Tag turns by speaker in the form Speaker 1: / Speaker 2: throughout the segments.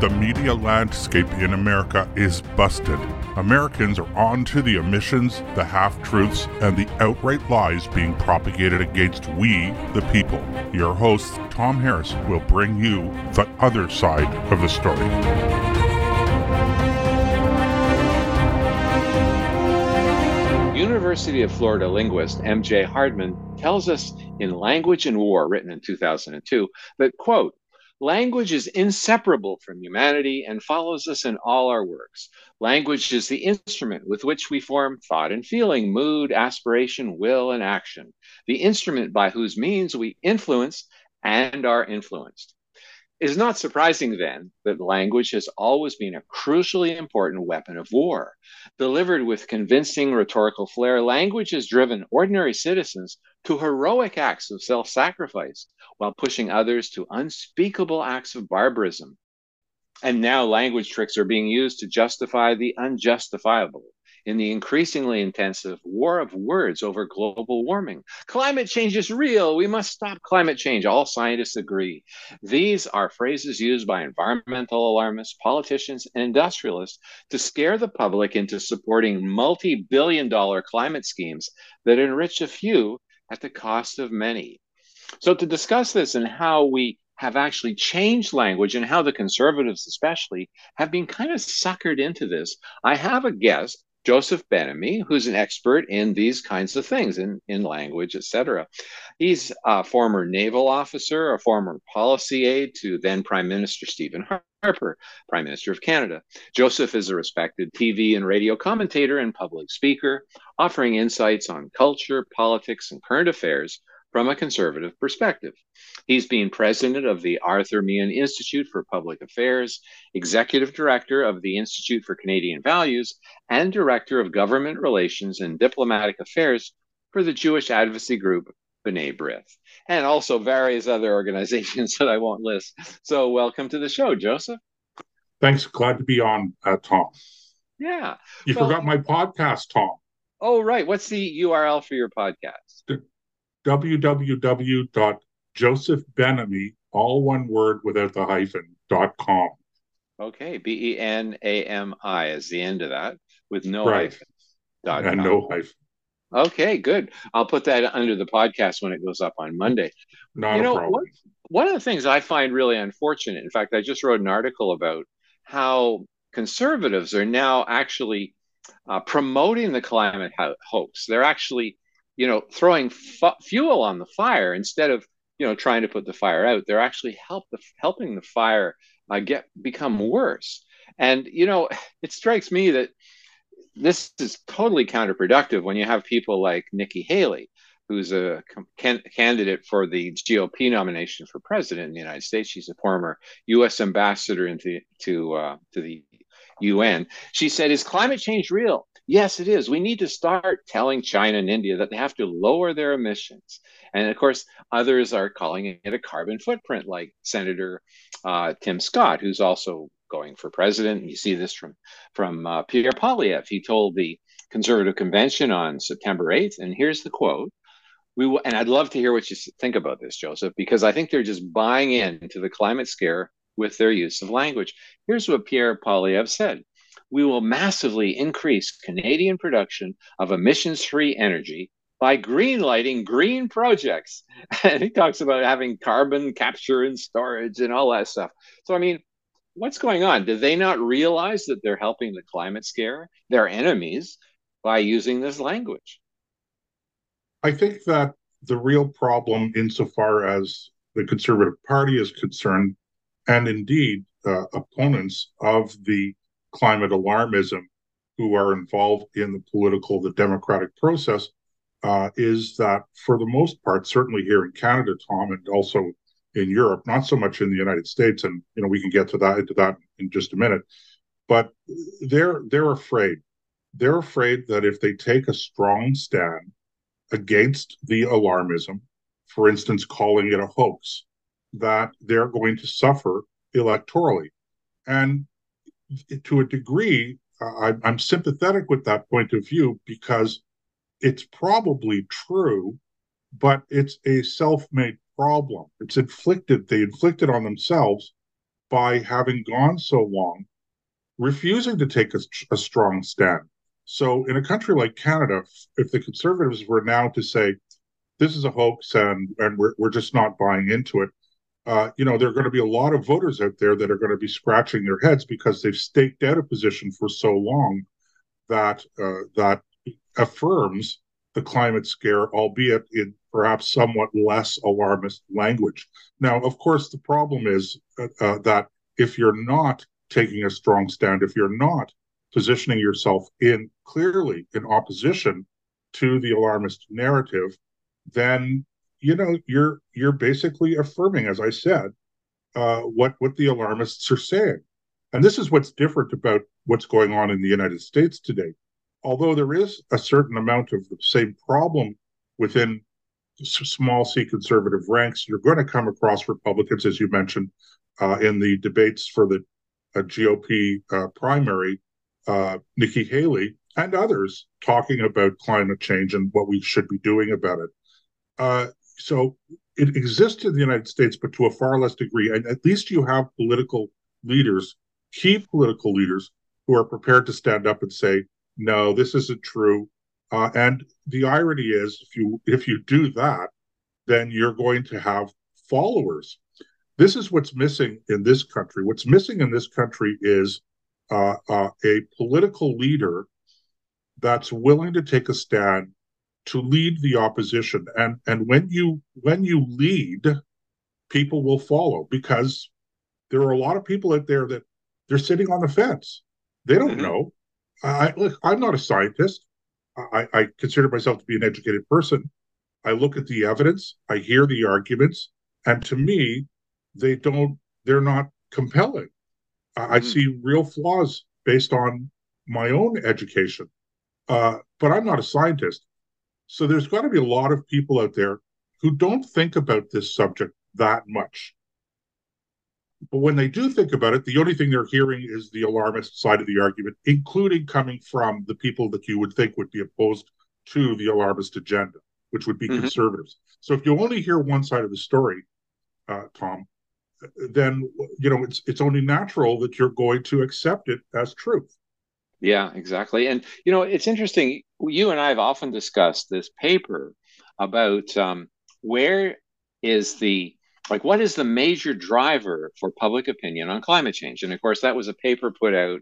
Speaker 1: The media landscape in America is busted. Americans are on to the omissions, the half truths, and the outright lies being propagated against we, the people. Your host, Tom Harris, will bring you the other side of the story.
Speaker 2: University of Florida linguist M.J. Hardman tells us in Language and War, written in 2002, that, quote, Language is inseparable from humanity and follows us in all our works. Language is the instrument with which we form thought and feeling, mood, aspiration, will, and action, the instrument by whose means we influence and are influenced. It is not surprising then that language has always been a crucially important weapon of war. Delivered with convincing rhetorical flair, language has driven ordinary citizens to heroic acts of self sacrifice while pushing others to unspeakable acts of barbarism. And now language tricks are being used to justify the unjustifiable in the increasingly intensive war of words over global warming. Climate change is real. We must stop climate change. All scientists agree. These are phrases used by environmental alarmists, politicians, and industrialists to scare the public into supporting multi billion dollar climate schemes that enrich a few at the cost of many. So, to discuss this and how we have actually changed language and how the conservatives, especially, have been kind of suckered into this, I have a guest Joseph Ben-Ami, who's an expert in these kinds of things, in, in language, etc. He's a former naval officer, a former policy aide to then Prime Minister Stephen Harper, Prime Minister of Canada. Joseph is a respected TV and radio commentator and public speaker, offering insights on culture, politics, and current affairs from a conservative perspective. He's been president of the Arthur Meighen Institute for Public Affairs, executive director of the Institute for Canadian Values, and director of government relations and diplomatic affairs for the Jewish advocacy group B'nai B'rith, and also various other organizations that I won't list. So, welcome to the show, Joseph.
Speaker 1: Thanks. Glad to be on, uh, Tom.
Speaker 2: Yeah.
Speaker 1: You well, forgot my podcast, Tom.
Speaker 2: Oh, right. What's the URL for your podcast?
Speaker 1: www.josephbenami, all one word without the hyphen, dot com.
Speaker 2: Okay, B E N A M I is the end of that with no right. hyphen.
Speaker 1: Dot and com. no hyphen.
Speaker 2: Okay, good. I'll put that under the podcast when it goes up on Monday.
Speaker 1: Not you know, problem.
Speaker 2: One, one of the things I find really unfortunate, in fact, I just wrote an article about how conservatives are now actually uh, promoting the climate ho- hoax. They're actually you know, throwing fuel on the fire instead of you know trying to put the fire out. They're actually help the, helping the fire uh, get become worse. And you know, it strikes me that this is totally counterproductive when you have people like Nikki Haley, who's a can- candidate for the GOP nomination for president in the United States. She's a former U.S. ambassador into to uh, to the UN. She said, "Is climate change real?" Yes, it is. We need to start telling China and India that they have to lower their emissions. And of course, others are calling it a carbon footprint, like Senator uh, Tim Scott, who's also going for president. And you see this from from uh, Pierre Poilievre. He told the Conservative Convention on September 8th, and here's the quote. We will, and I'd love to hear what you think about this, Joseph, because I think they're just buying into the climate scare with their use of language. Here's what Pierre Poilievre said we will massively increase Canadian production of emissions free energy by green lighting green projects. And he talks about having carbon capture and storage and all that stuff. So, I mean, what's going on? Do they not realize that they're helping the climate scare their enemies by using this language?
Speaker 1: I think that the real problem, insofar as the Conservative Party is concerned, and indeed uh, opponents of the climate alarmism who are involved in the political, the democratic process, uh, is that for the most part, certainly here in Canada, Tom, and also in Europe, not so much in the United States, and you know we can get to that into that in just a minute, but they're they're afraid. They're afraid that if they take a strong stand against the alarmism, for instance, calling it a hoax, that they're going to suffer electorally. And to a degree, I, I'm sympathetic with that point of view because it's probably true, but it's a self made problem. It's inflicted, they inflict it on themselves by having gone so long, refusing to take a, a strong stand. So, in a country like Canada, if the Conservatives were now to say, this is a hoax and, and we're, we're just not buying into it, uh, you know, there are going to be a lot of voters out there that are going to be scratching their heads because they've staked out a position for so long that uh, that affirms the climate scare, albeit in perhaps somewhat less alarmist language. Now, of course, the problem is uh, uh, that if you're not taking a strong stand, if you're not positioning yourself in clearly in opposition to the alarmist narrative, then you know you're you're basically affirming, as I said, uh, what what the alarmists are saying. And this is what's different about what's going on in the United States today although there is a certain amount of the same problem within small c conservative ranks, you're going to come across Republicans, as you mentioned, uh, in the debates for the uh, GOP uh, primary, uh, Nikki Haley and others talking about climate change and what we should be doing about it. Uh, so it exists in the United States, but to a far less degree. And at least you have political leaders, key political leaders, who are prepared to stand up and say, no, this isn't true. Uh, and the irony is, if you if you do that, then you're going to have followers. This is what's missing in this country. What's missing in this country is uh, uh, a political leader that's willing to take a stand to lead the opposition. And and when you when you lead, people will follow because there are a lot of people out there that they're sitting on the fence. They don't mm-hmm. know. I look, I'm not a scientist. I, I consider myself to be an educated person. I look at the evidence, I hear the arguments, and to me, they don't, they're not compelling. Mm-hmm. I see real flaws based on my own education. Uh, but I'm not a scientist. So there's got to be a lot of people out there who don't think about this subject that much. But when they do think about it, the only thing they're hearing is the alarmist side of the argument, including coming from the people that you would think would be opposed to the alarmist agenda, which would be mm-hmm. conservatives. So if you only hear one side of the story, uh, Tom, then you know it's it's only natural that you're going to accept it as truth.
Speaker 2: Yeah, exactly. And you know, it's interesting. You and I have often discussed this paper about um, where is the like what is the major driver for public opinion on climate change? And of course that was a paper put out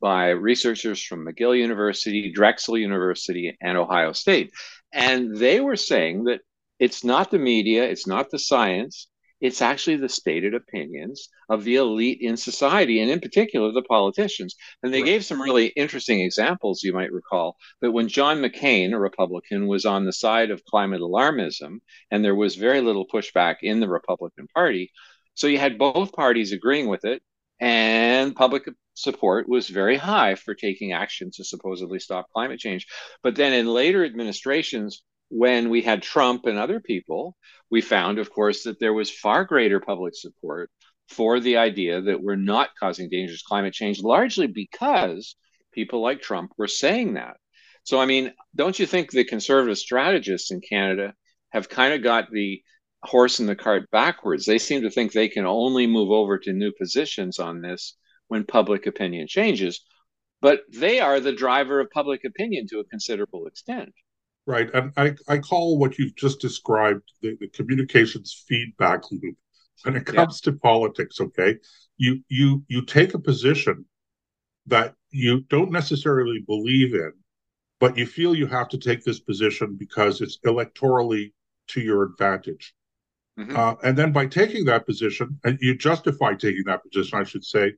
Speaker 2: by researchers from mcgill university drexel university and ohio state. And they were saying that it's not the media it's not the science it's actually the stated opinions of the elite in society, and in particular, the politicians. And they right. gave some really interesting examples, you might recall, that when John McCain, a Republican, was on the side of climate alarmism, and there was very little pushback in the Republican Party. So you had both parties agreeing with it, and public support was very high for taking action to supposedly stop climate change. But then in later administrations, when we had Trump and other people, we found, of course, that there was far greater public support for the idea that we're not causing dangerous climate change, largely because people like Trump were saying that. So, I mean, don't you think the conservative strategists in Canada have kind of got the horse and the cart backwards? They seem to think they can only move over to new positions on this when public opinion changes, but they are the driver of public opinion to a considerable extent.
Speaker 1: Right. And I, I call what you've just described the, the communications feedback loop when it comes yeah. to politics, okay? You you you take a position that you don't necessarily believe in, but you feel you have to take this position because it's electorally to your advantage. Mm-hmm. Uh, and then by taking that position, and you justify taking that position, I should say,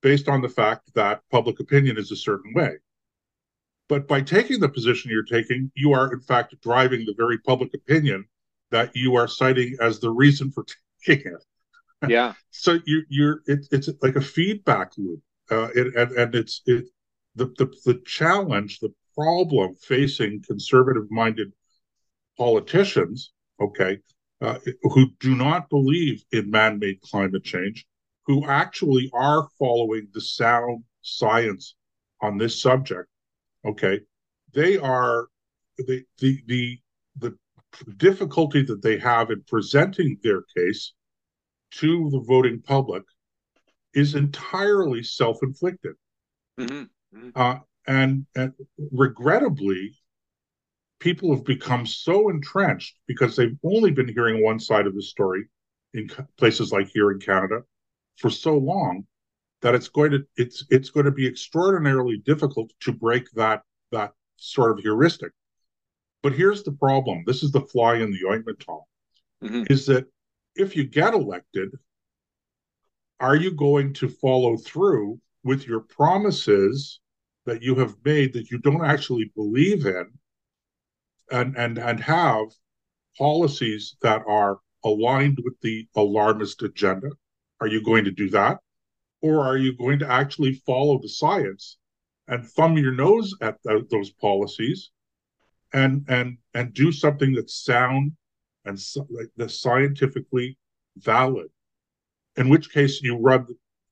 Speaker 1: based on the fact that public opinion is a certain way. But by taking the position you're taking, you are in fact driving the very public opinion that you are citing as the reason for taking
Speaker 2: it. Yeah.
Speaker 1: so you, you're it, it's like a feedback loop, uh, it, and and it's it the, the the challenge, the problem facing conservative-minded politicians, okay, uh, who do not believe in man-made climate change, who actually are following the sound science on this subject okay they are the the the the difficulty that they have in presenting their case to the voting public is entirely self-inflicted. Mm-hmm. Mm-hmm. Uh, and, and regrettably, people have become so entrenched because they've only been hearing one side of the story in places like here in Canada for so long that it's going to it's it's going to be extraordinarily difficult to break that that sort of heuristic. But here's the problem. This is the fly in the ointment, Tom. Mm-hmm. Is that if you get elected, are you going to follow through with your promises that you have made that you don't actually believe in and and and have policies that are aligned with the alarmist agenda are you going to do that or are you going to actually follow the science and thumb your nose at those policies and and and do something that's sound and so, like, that's scientifically valid? In which case you run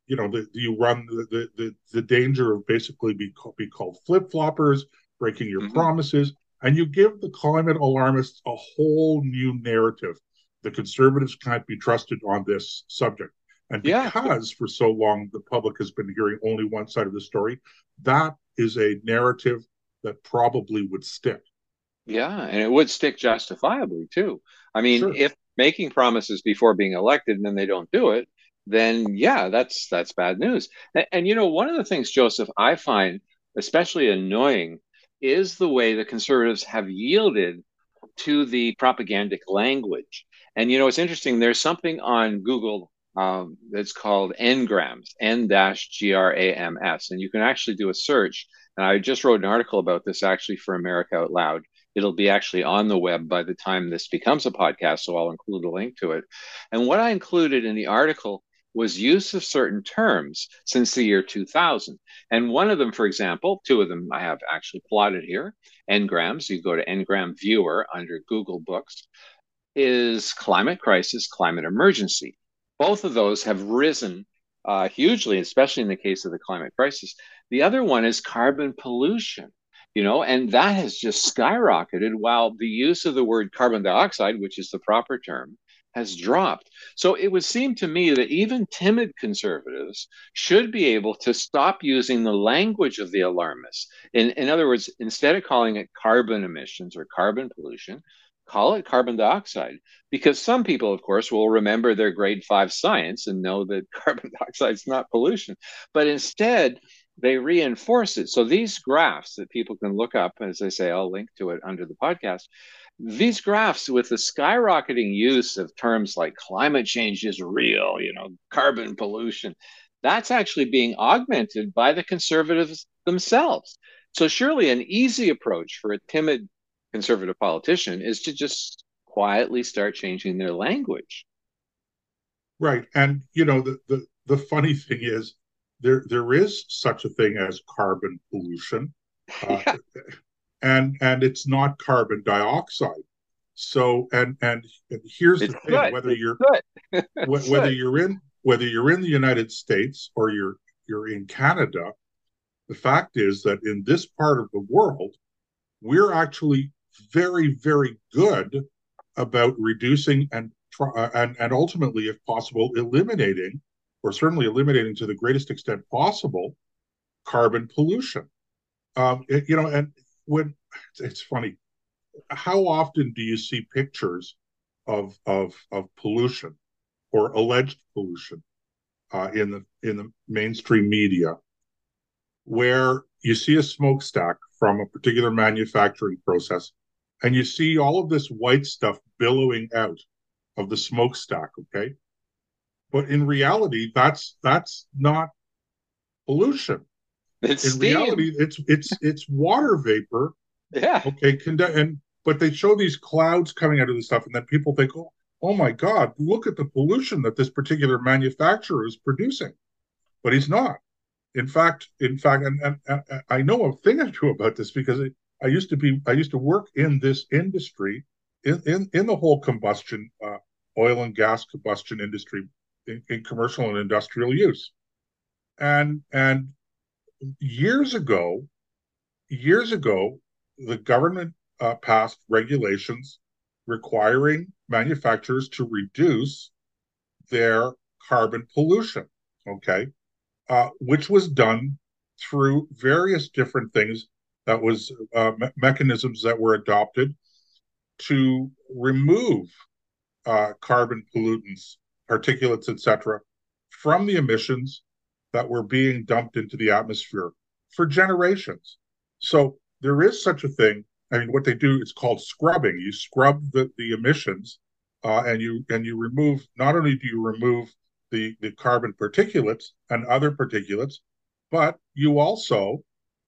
Speaker 1: you know the, you run the, the the danger of basically be called, be called flip-floppers breaking your mm-hmm. promises and you give the climate alarmists a whole new narrative. The conservatives can't be trusted on this subject and because yeah. for so long the public has been hearing only one side of the story that is a narrative that probably would stick
Speaker 2: yeah and it would stick justifiably too i mean sure. if making promises before being elected and then they don't do it then yeah, that's that's bad news. And, and, you know, one of the things, Joseph, I find especially annoying is the way the conservatives have yielded to the propagandic language. And you know, it's interesting. There's something on Google um, that's called Ngrams, N-G-R-A-M-S, and you can actually do a search. And I just wrote an article about this actually for America Out Loud. It'll be actually on the web by the time this becomes a podcast, so I'll include a link to it. And what I included in the article was use of certain terms since the year 2000. And one of them, for example, two of them I have actually plotted here, Ngrams, you go to Ngram Viewer under Google Books, is climate crisis, climate emergency. Both of those have risen uh, hugely, especially in the case of the climate crisis. The other one is carbon pollution you know, and that has just skyrocketed while the use of the word carbon dioxide, which is the proper term, has dropped. So it would seem to me that even timid conservatives should be able to stop using the language of the alarmists. In, in other words, instead of calling it carbon emissions or carbon pollution, call it carbon dioxide. Because some people, of course, will remember their grade five science and know that carbon dioxide is not pollution. But instead, they reinforce it. So these graphs that people can look up, as I say, I'll link to it under the podcast these graphs with the skyrocketing use of terms like climate change is real, you know, carbon pollution, that's actually being augmented by the conservatives themselves. So surely an easy approach for a timid conservative politician is to just quietly start changing their language.
Speaker 1: Right. And you know, the the, the funny thing is there there is such a thing as carbon pollution. Uh, yeah and and it's not carbon dioxide. So and and, and here's it's the thing: good. whether you're whether good. you're in whether you're in the United States or you're you're in Canada, the fact is that in this part of the world, we're actually very very good about reducing and uh, and and ultimately, if possible, eliminating or certainly eliminating to the greatest extent possible carbon pollution. Um, it, you know, and when it's funny, how often do you see pictures of of of pollution or alleged pollution uh, in the in the mainstream media, where you see a smokestack from a particular manufacturing process, and you see all of this white stuff billowing out of the smokestack, okay? But in reality, that's that's not pollution. It's in steam. reality, it's it's it's water vapor.
Speaker 2: Yeah.
Speaker 1: Okay. and but they show these clouds coming out of the stuff, and then people think, oh, oh my God, look at the pollution that this particular manufacturer is producing. But he's not. In fact, in fact, and, and, and I know a thing or two about this because it, I used to be, I used to work in this industry, in in, in the whole combustion, uh, oil and gas combustion industry, in, in commercial and industrial use, and and years ago, years ago, the government uh, passed regulations requiring manufacturers to reduce their carbon pollution. okay, uh, which was done through various different things that was uh, me- mechanisms that were adopted to remove uh, carbon pollutants, particulates, etc., from the emissions that were being dumped into the atmosphere for generations. So there is such a thing. I mean, what they do is called scrubbing. You scrub the, the emissions, uh, and you and you remove. Not only do you remove the the carbon particulates and other particulates, but you also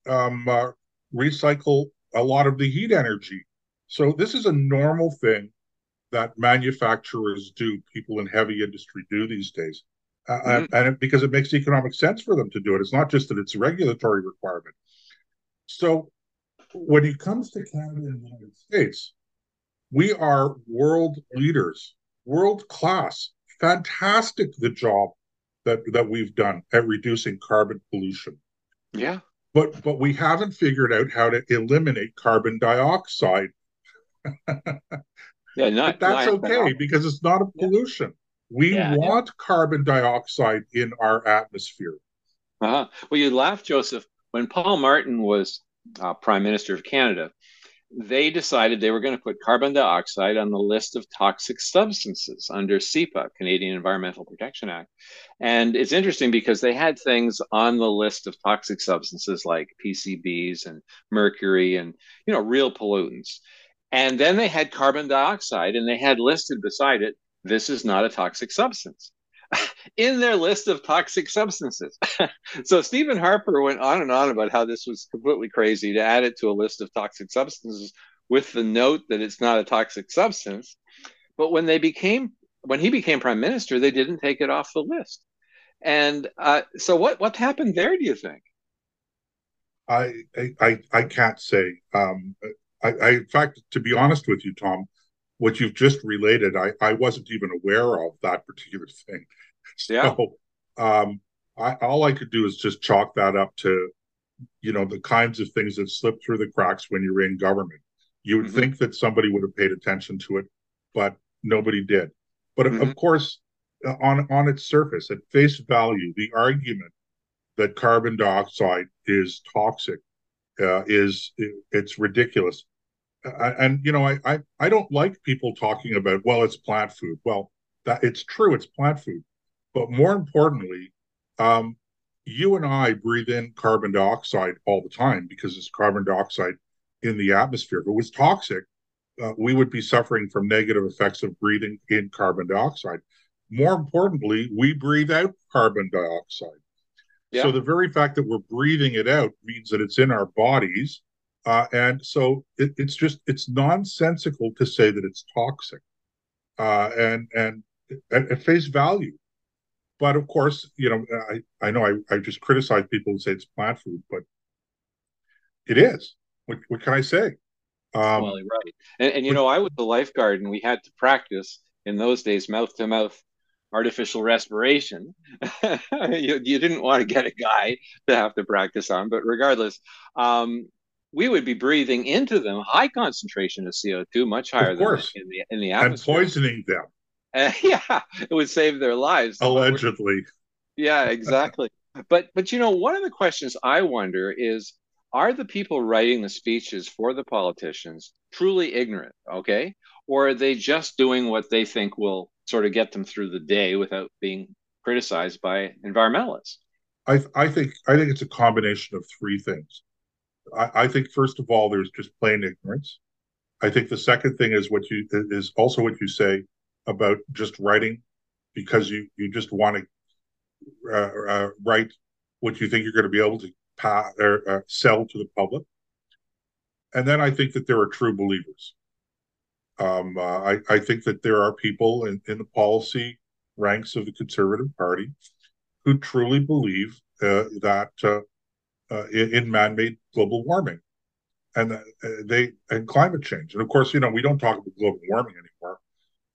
Speaker 1: um, uh, recycle a lot of the heat energy. So this is a normal thing that manufacturers do, people in heavy industry do these days. Uh, mm-hmm. and, it, because it makes economic sense for them to do it. It's not just that it's a regulatory requirement. So when it comes to Canada and the United States, we are world leaders, world class. Fantastic the job that that we've done at reducing carbon pollution.
Speaker 2: Yeah.
Speaker 1: But but we haven't figured out how to eliminate carbon dioxide.
Speaker 2: yeah, not,
Speaker 1: but that's not, okay because it's not a pollution. We yeah, want yeah. carbon dioxide in our atmosphere.
Speaker 2: Uh-huh. Well, you laugh, Joseph. When Paul Martin was uh, Prime Minister of Canada, they decided they were going to put carbon dioxide on the list of toxic substances under CEPA, Canadian Environmental Protection Act. And it's interesting because they had things on the list of toxic substances like PCBs and mercury and you know real pollutants. And then they had carbon dioxide and they had listed beside it this is not a toxic substance in their list of toxic substances. so Stephen Harper went on and on about how this was completely crazy to add it to a list of toxic substances with the note that it's not a toxic substance. But when they became when he became prime minister, they didn't take it off the list. And uh, so what what happened there? Do you think?
Speaker 1: I I I can't say. Um, I, I in fact, to be honest with you, Tom, what you've just related, I, I wasn't even aware of that particular thing.
Speaker 2: Yeah.
Speaker 1: So, um, I, all I could do is just chalk that up to, you know, the kinds of things that slip through the cracks when you're in government. You would mm-hmm. think that somebody would have paid attention to it, but nobody did. But mm-hmm. of course, uh, on on its surface, at face value, the argument that carbon dioxide is toxic uh, is it's ridiculous and you know, I, I I don't like people talking about well, it's plant food. Well, that it's true, it's plant food, but more importantly, um, you and I breathe in carbon dioxide all the time because it's carbon dioxide in the atmosphere. If it was toxic, uh, we would be suffering from negative effects of breathing in carbon dioxide. More importantly, we breathe out carbon dioxide. Yeah. So the very fact that we're breathing it out means that it's in our bodies uh, and so it, it's just it's nonsensical to say that it's toxic, uh, and and at, at, face value. But of course, you know, I I know I, I just criticize people who say it's plant food, but it is. What what can I say?
Speaker 2: Um, well, right. And, and you but, know, I was a lifeguard, and we had to practice in those days mouth to mouth artificial respiration. you, you, didn't want to get a guy to have to practice on, but regardless, um, we would be breathing into them high concentration of CO2, much higher than in the in the atmosphere,
Speaker 1: and poisoning them.
Speaker 2: Uh, yeah, it would save their lives.
Speaker 1: Allegedly.
Speaker 2: Yeah, exactly. but but you know, one of the questions I wonder is are the people writing the speeches for the politicians truly ignorant, okay? Or are they just doing what they think will sort of get them through the day without being criticized by environmentalists?
Speaker 1: I, I think I think it's a combination of three things. I, I think first of all, there's just plain ignorance. I think the second thing is what you is also what you say about just writing because you you just want to uh, uh, write what you think you're going to be able to pa- or, uh, sell to the public. And then I think that there are true believers. Um, uh, I, I think that there are people in, in the policy ranks of the Conservative Party who truly believe uh, that uh, in, in, man-made global warming. And uh, they and climate change. And of course you know we don't talk about global warming anymore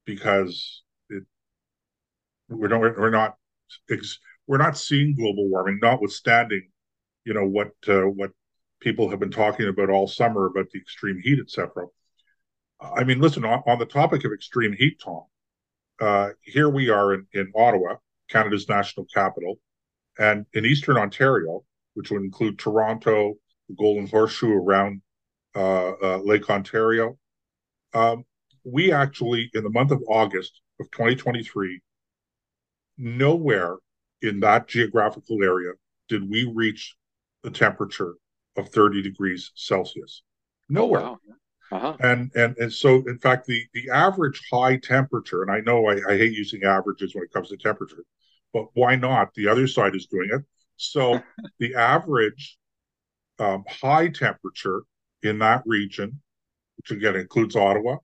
Speaker 1: because it we're not we're not we're not seeing global warming notwithstanding you know what uh, what people have been talking about all summer about the extreme heat etc i mean listen on, on, the topic of extreme heat tom uh, here we are in, in ottawa canada's national capital and in Eastern Ontario, which would include Toronto, the Golden Horseshoe around uh, uh, Lake Ontario, um, we actually, in the month of August of 2023, nowhere in that geographical area did we reach the temperature of 30 degrees Celsius. Nowhere. Oh, wow. Uh-huh. And and and so in fact the the average high temperature, and I know I, I hate using averages when it comes to temperature, but why not? The other side is doing it. So the average um, high temperature in that region, which again includes Ottawa,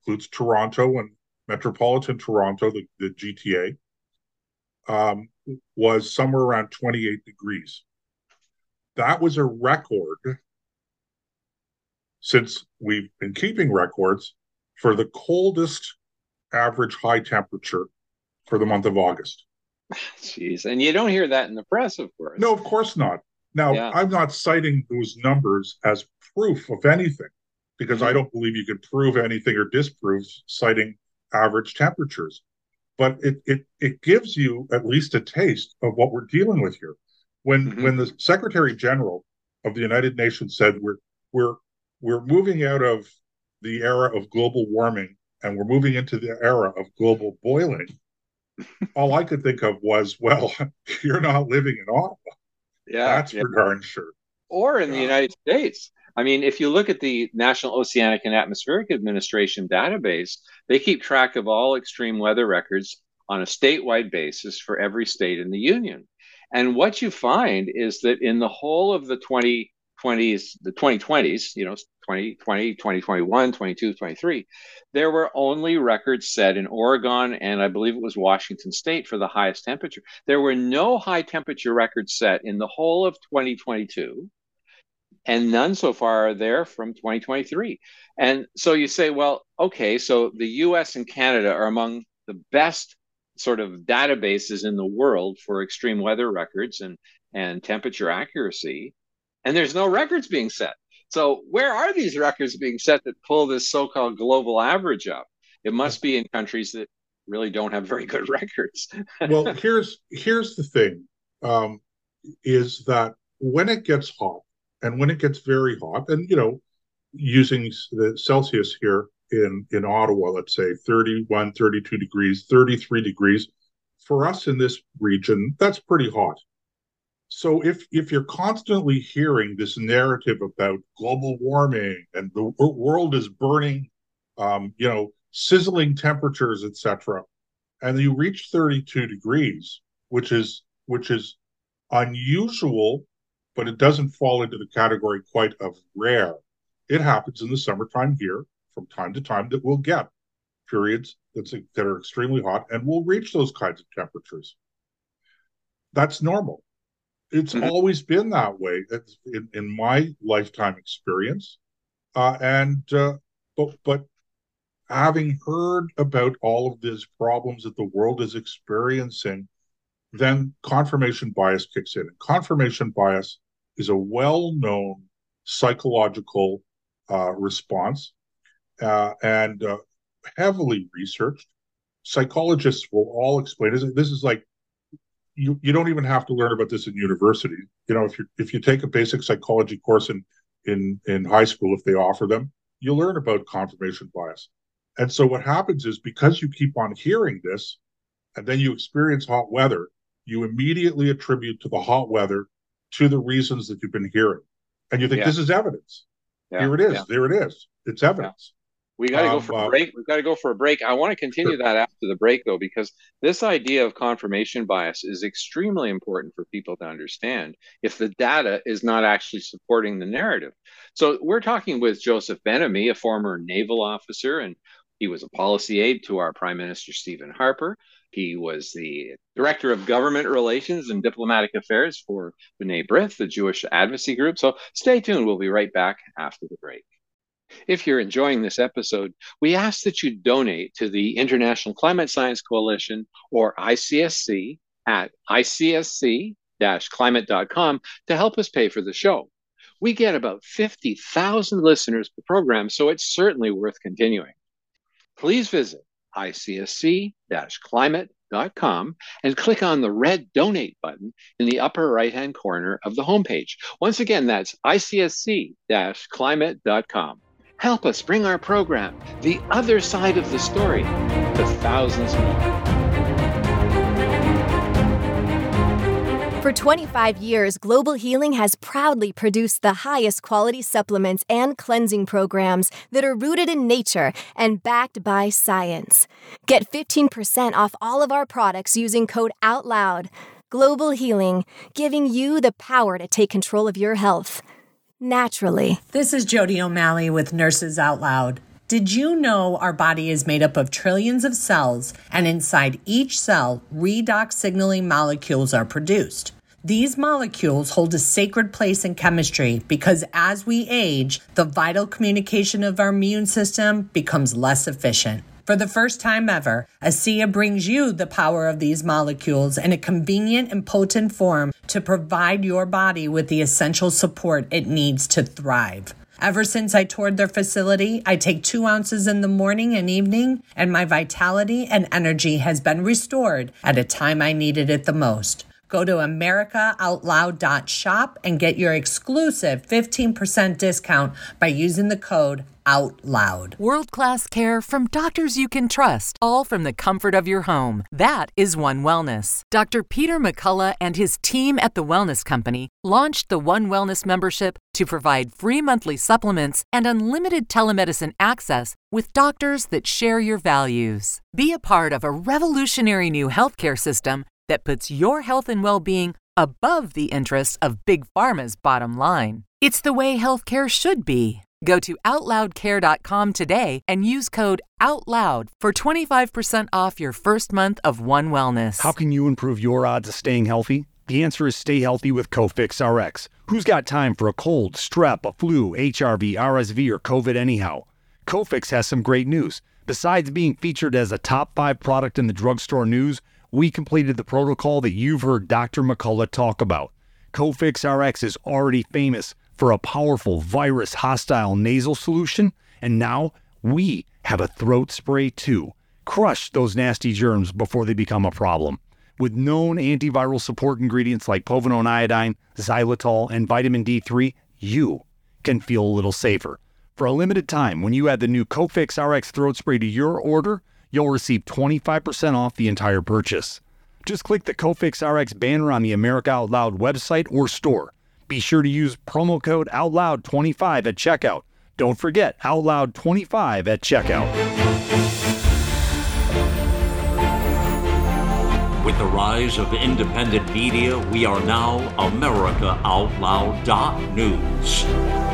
Speaker 1: includes Toronto and metropolitan Toronto, the, the GTA, um, was somewhere around 28 degrees. That was a record since we've been keeping records for the coldest average high temperature for the month of August.
Speaker 2: Jeez, and you don't hear that in the press, of course.
Speaker 1: No, of course not. Now, yeah. I'm not citing those numbers as proof of anything because mm-hmm. I don't believe you can prove anything or disprove citing average temperatures. But it, it it gives you at least a taste of what we're dealing with here. When mm-hmm. when the Secretary General of the United Nations said we're we're we're moving out of the era of global warming and we're moving into the era of global boiling, all I could think of was, well, you're not living in Ottawa. Yeah, that's yeah. for darn sure.
Speaker 2: Or in yeah. the United States. I mean, if you look at the National Oceanic and Atmospheric Administration database, they keep track of all extreme weather records on a statewide basis for every state in the union. And what you find is that in the whole of the 2020s, the 2020s, you know, 2020, 2021, 22, 23, there were only records set in Oregon and I believe it was Washington State for the highest temperature. There were no high temperature records set in the whole of 2022 and none so far are there from 2023. And so you say, well, okay, so the US and Canada are among the best sort of databases in the world for extreme weather records and, and temperature accuracy. And there's no records being set. So where are these records being set that pull this so-called global average up? It must be in countries that really don't have very good records.
Speaker 1: well, here's here's the thing: um, is that when it gets hot, and when it gets very hot, and you know, using the Celsius here in in Ottawa, let's say 31, 32 degrees, 33 degrees, for us in this region, that's pretty hot. So if if you're constantly hearing this narrative about global warming and the world is burning, um, you know, sizzling temperatures, etc., and you reach 32 degrees, which is which is unusual but it doesn't fall into the category quite of rare. It happens in the summertime here from time to time that we'll get periods that's, that are extremely hot and we'll reach those kinds of temperatures. That's normal. It's mm-hmm. always been that way in, in my lifetime experience. Uh, and, uh, but, but having heard about all of these problems that the world is experiencing, then confirmation bias kicks in. And confirmation bias is a well-known psychological uh, response uh, and uh, heavily researched. Psychologists will all explain this. This is like you you don't even have to learn about this in university. You know, if you if you take a basic psychology course in in in high school, if they offer them, you learn about confirmation bias. And so what happens is because you keep on hearing this, and then you experience hot weather, you immediately attribute to the hot weather to the reasons that you've been hearing. And you think yeah. this is evidence. Yeah. Here it is. Yeah. There it is. It's evidence.
Speaker 2: We got to um, go for a uh, break. We've got to go for a break. I want to continue sure. that after the break, though, because this idea of confirmation bias is extremely important for people to understand if the data is not actually supporting the narrative. So, we're talking with Joseph Ben-Ami, a former naval officer, and he was a policy aide to our Prime Minister Stephen Harper. He was the director of government relations and diplomatic affairs for B'nai B'rith, the Jewish advocacy group. So stay tuned. We'll be right back after the break. If you're enjoying this episode, we ask that you donate to the International Climate Science Coalition or ICSC at icsc climate.com to help us pay for the show. We get about 50,000 listeners per program, so it's certainly worth continuing. Please visit icsc-climate.com climate.com and click on the red donate button in the upper right hand corner of the homepage. Once again, that's icsc climate.com. Help us bring our program, The Other Side of the Story, to thousands more.
Speaker 3: For 25 years, Global Healing has proudly produced the highest quality supplements and cleansing programs that are rooted in nature and backed by science. Get 15% off all of our products using code OUTLOUD. Global Healing, giving you the power to take control of your health naturally.
Speaker 4: This is Jody O'Malley with Nurses Out Loud. Did you know our body is made up of trillions of cells, and inside each cell, redox signaling molecules are produced? These molecules hold a sacred place in chemistry because as we age, the vital communication of our immune system becomes less efficient. For the first time ever, ASEA brings you the power of these molecules in a convenient and potent form to provide your body with the essential support it needs to thrive. Ever since I toured their facility, I take two ounces in the morning and evening, and my vitality and energy has been restored at a time I needed it the most. Go to AmericaOutloud.shop and get your exclusive 15% discount by using the code OUTLOUD.
Speaker 5: World class care from doctors you can trust, all from the comfort of your home. That is One Wellness. Dr. Peter McCullough and his team at The Wellness Company launched the One Wellness membership to provide free monthly supplements and unlimited telemedicine access with doctors that share your values. Be a part of a revolutionary new healthcare system that puts your health and well being above the interests of Big Pharma's bottom line. It's the way healthcare should be. Go to OutLoudCare.com today and use code OUTLOUD for 25% off your first month of One Wellness.
Speaker 6: How can you improve your odds of staying healthy? The answer is stay healthy with Cofix RX. Who's got time for a cold, strep, a flu, HRV, RSV, or COVID anyhow? Cofix has some great news. Besides being featured as a top five product in the drugstore news, we completed the protocol that you've heard Dr. McCullough talk about. Cofix RX is already famous for a powerful virus hostile nasal solution, and now we have a throat spray too. Crush those nasty germs before they become a problem. With known antiviral support ingredients like povidone iodine, xylitol, and vitamin D3, you can feel a little safer. For a limited time, when you add the new Cofix RX throat spray to your order, you'll receive 25% off the entire purchase. Just click the Cofix RX banner on the America Out Loud website or store. Be sure to use promo code OUTLOUD25 at checkout. Don't forget OUTLOUD25 at checkout.
Speaker 7: With the rise of independent media, we are now America Out Loud News.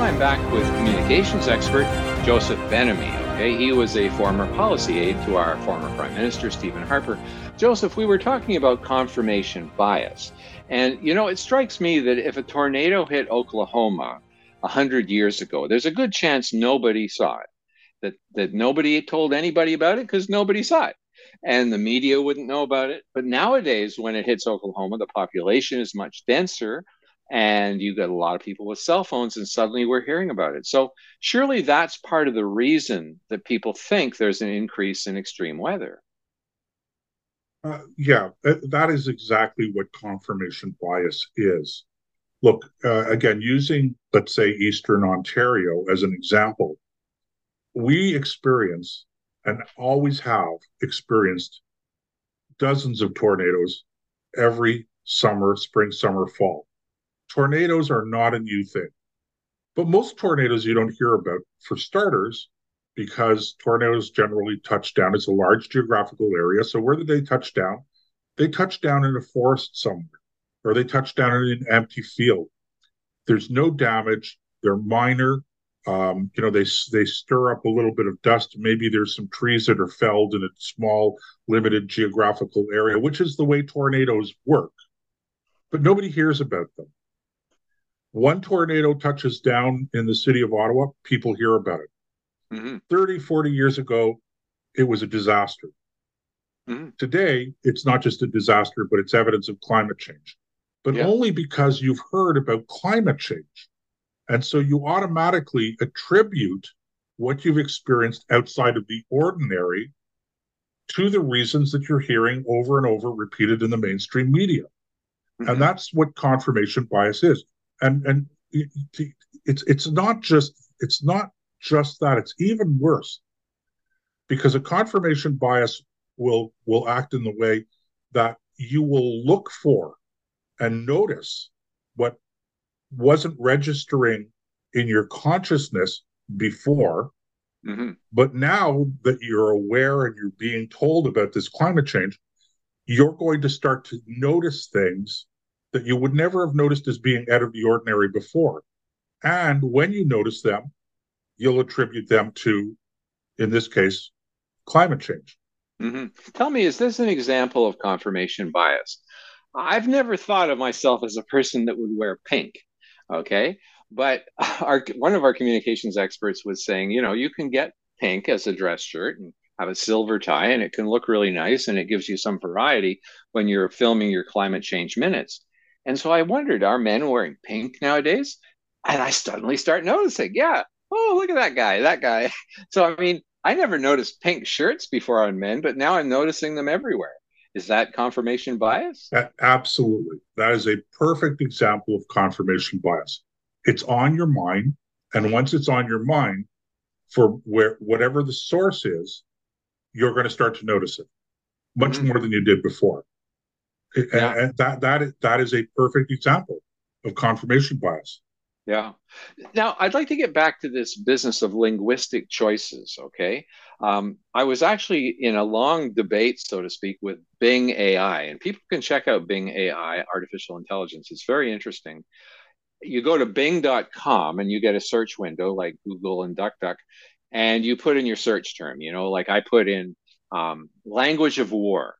Speaker 2: I'm back with communications expert Joseph Ben-Ami. Okay, he was a former policy aide to our former Prime Minister Stephen Harper. Joseph, we were talking about confirmation bias, and you know it strikes me that if a tornado hit Oklahoma hundred years ago, there's a good chance nobody saw it. That that nobody told anybody about it because nobody saw it and the media wouldn't know about it. But nowadays, when it hits Oklahoma, the population is much denser and you get a lot of people with cell phones and suddenly we're hearing about it. So surely that's part of the reason that people think there's an increase in extreme weather.
Speaker 1: Uh, yeah that is exactly what confirmation bias is. Look uh, again using let's say eastern ontario as an example we experience and always have experienced dozens of tornadoes every summer spring summer fall tornadoes are not a new thing. But most tornadoes you don't hear about, for starters, because tornadoes generally touch down. It's a large geographical area. So where do they touch down? They touch down in a forest somewhere, or they touch down in an empty field. There's no damage. They're minor. Um, you know, they they stir up a little bit of dust. Maybe there's some trees that are felled in a small, limited geographical area, which is the way tornadoes work. But nobody hears about them. One tornado touches down in the city of Ottawa, people hear about it. Mm-hmm. 30, 40 years ago, it was a disaster. Mm-hmm. Today, it's not just a disaster, but it's evidence of climate change. But yeah. only because you've heard about climate change. And so you automatically attribute what you've experienced outside of the ordinary to the reasons that you're hearing over and over repeated in the mainstream media. Mm-hmm. And that's what confirmation bias is. And and it's it's not just it's not just that, it's even worse. Because a confirmation bias will will act in the way that you will look for and notice what wasn't registering in your consciousness before. Mm-hmm. But now that you're aware and you're being told about this climate change, you're going to start to notice things that you would never have noticed as being out of the ordinary before. And when you notice them, you'll attribute them to, in this case, climate change.
Speaker 2: Mm-hmm. Tell me, is this an example of confirmation bias? I've never thought of myself as a person that would wear pink. Okay. But our one of our communications experts was saying, you know, you can get pink as a dress shirt and have a silver tie, and it can look really nice and it gives you some variety when you're filming your climate change minutes. And so I wondered, are men wearing pink nowadays? And I suddenly start noticing, yeah, oh, look at that guy, that guy. So, I mean, I never noticed pink shirts before on men, but now I'm noticing them everywhere. Is that confirmation bias?
Speaker 1: Absolutely. That is a perfect example of confirmation bias. It's on your mind. And once it's on your mind, for where whatever the source is, you're going to start to notice it much mm-hmm. more than you did before. Yeah. And that that is, that is a perfect example of confirmation bias.
Speaker 2: Yeah. Now, I'd like to get back to this business of linguistic choices. Okay. Um, I was actually in a long debate, so to speak, with Bing AI, and people can check out Bing AI, artificial intelligence. It's very interesting. You go to bing.com and you get a search window like Google and DuckDuck, and you put in your search term. You know, like I put in um, language of war,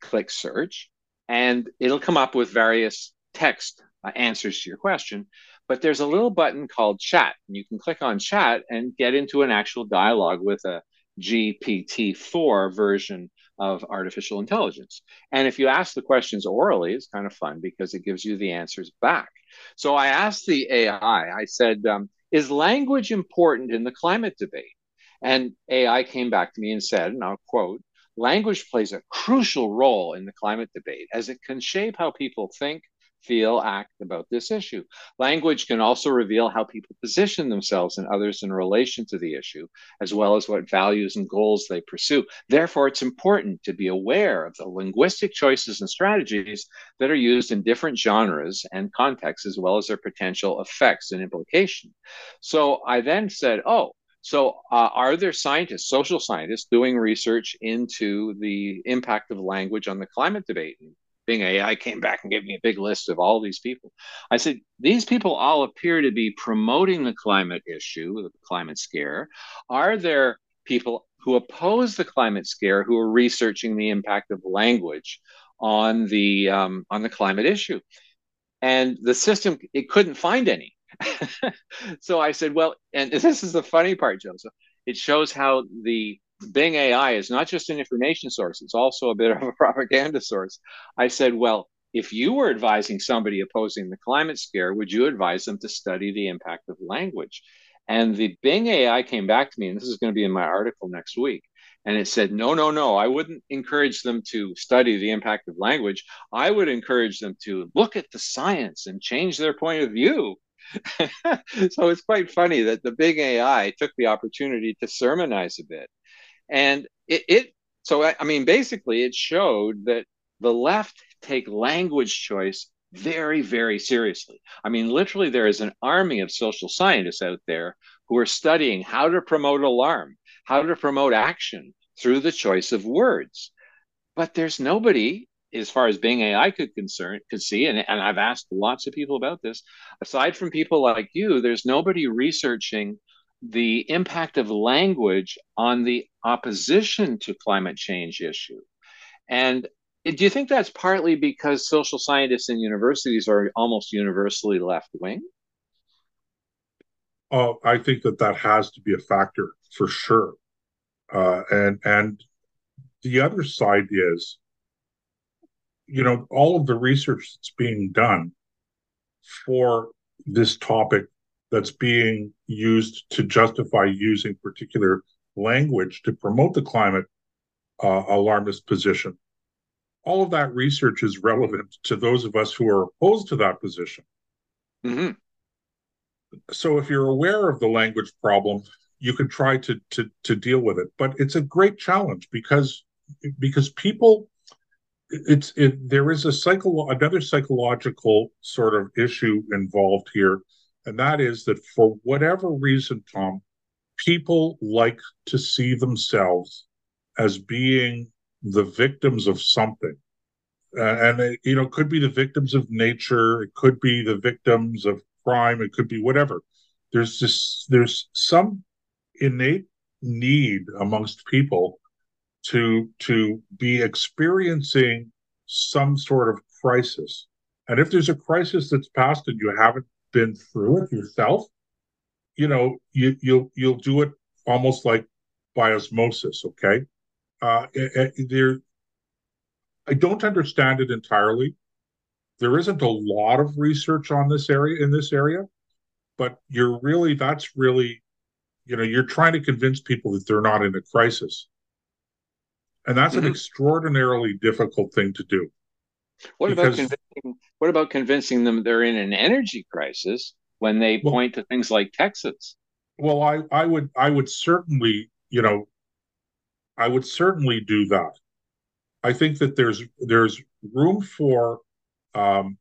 Speaker 2: click search, and it'll come up with various text uh, answers to your question but there's a little button called chat and you can click on chat and get into an actual dialogue with a gpt-4 version of artificial intelligence. And if you ask the questions orally it's kind of fun because it gives you the answers back. So i asked the ai i said um, is language important in the climate debate? And ai came back to me and said and i'll quote language plays a crucial role in the climate debate as it can shape how people think feel, act about this issue. Language can also reveal how people position themselves and others in relation to the issue, as well as what values and goals they pursue. Therefore, it's important to be aware of the linguistic choices and strategies that are used in different genres and contexts, as well as their potential effects and implication. So I then said, oh, so, uh, are there scientists, social scientists, doing research into the impact of language on the climate debate? And Bing AI came back and gave me a big list of all these people. I said, these people all appear to be promoting the climate issue, the climate scare. Are there people who oppose the climate scare who are researching the impact of language on the um, on the climate issue? And the system it couldn't find any. so I said, well, and this is the funny part, Joseph. It shows how the Bing AI is not just an information source, it's also a bit of a propaganda source. I said, well, if you were advising somebody opposing the climate scare, would you advise them to study the impact of language? And the Bing AI came back to me, and this is going to be in my article next week. And it said, no, no, no, I wouldn't encourage them to study the impact of language. I would encourage them to look at the science and change their point of view. so it's quite funny that the Bing AI took the opportunity to sermonize a bit and it, it so I, I mean, basically, it showed that the left take language choice very, very seriously. I mean, literally, there is an army of social scientists out there who are studying how to promote alarm, how to promote action through the choice of words. But there's nobody, as far as Bing AI could concern could see, and, and I've asked lots of people about this. Aside from people like you, there's nobody researching the impact of language on the opposition to climate change issue. And do you think that's partly because social scientists in universities are almost universally left wing?
Speaker 1: Oh, I think that that has to be a factor for sure. Uh, and and the other side is, you know, all of the research that's being done for this topic that's being used to justify using particular language to promote the climate uh, alarmist position. All of that research is relevant to those of us who are opposed to that position. Mm-hmm. So, if you're aware of the language problem, you can try to to to deal with it. But it's a great challenge because because people it's it there is a psycho another psychological sort of issue involved here and that is that for whatever reason tom people like to see themselves as being the victims of something. Uh, and it, you know could be the victims of nature it could be the victims of crime it could be whatever. There's this there's some innate need amongst people to to be experiencing some sort of crisis. And if there's a crisis that's passed and you haven't been through it yourself, you know, you you'll you'll do it almost like by osmosis, okay? Uh there I don't understand it entirely. There isn't a lot of research on this area in this area, but you're really that's really you know, you're trying to convince people that they're not in a crisis and that's mm-hmm. an extraordinarily difficult thing to do.
Speaker 2: What because, about convincing, what about convincing them they're in an energy crisis when they well, point to things like Texas?
Speaker 1: Well, I, I would I would certainly, you know, I would certainly do that. I think that there's there's room for um,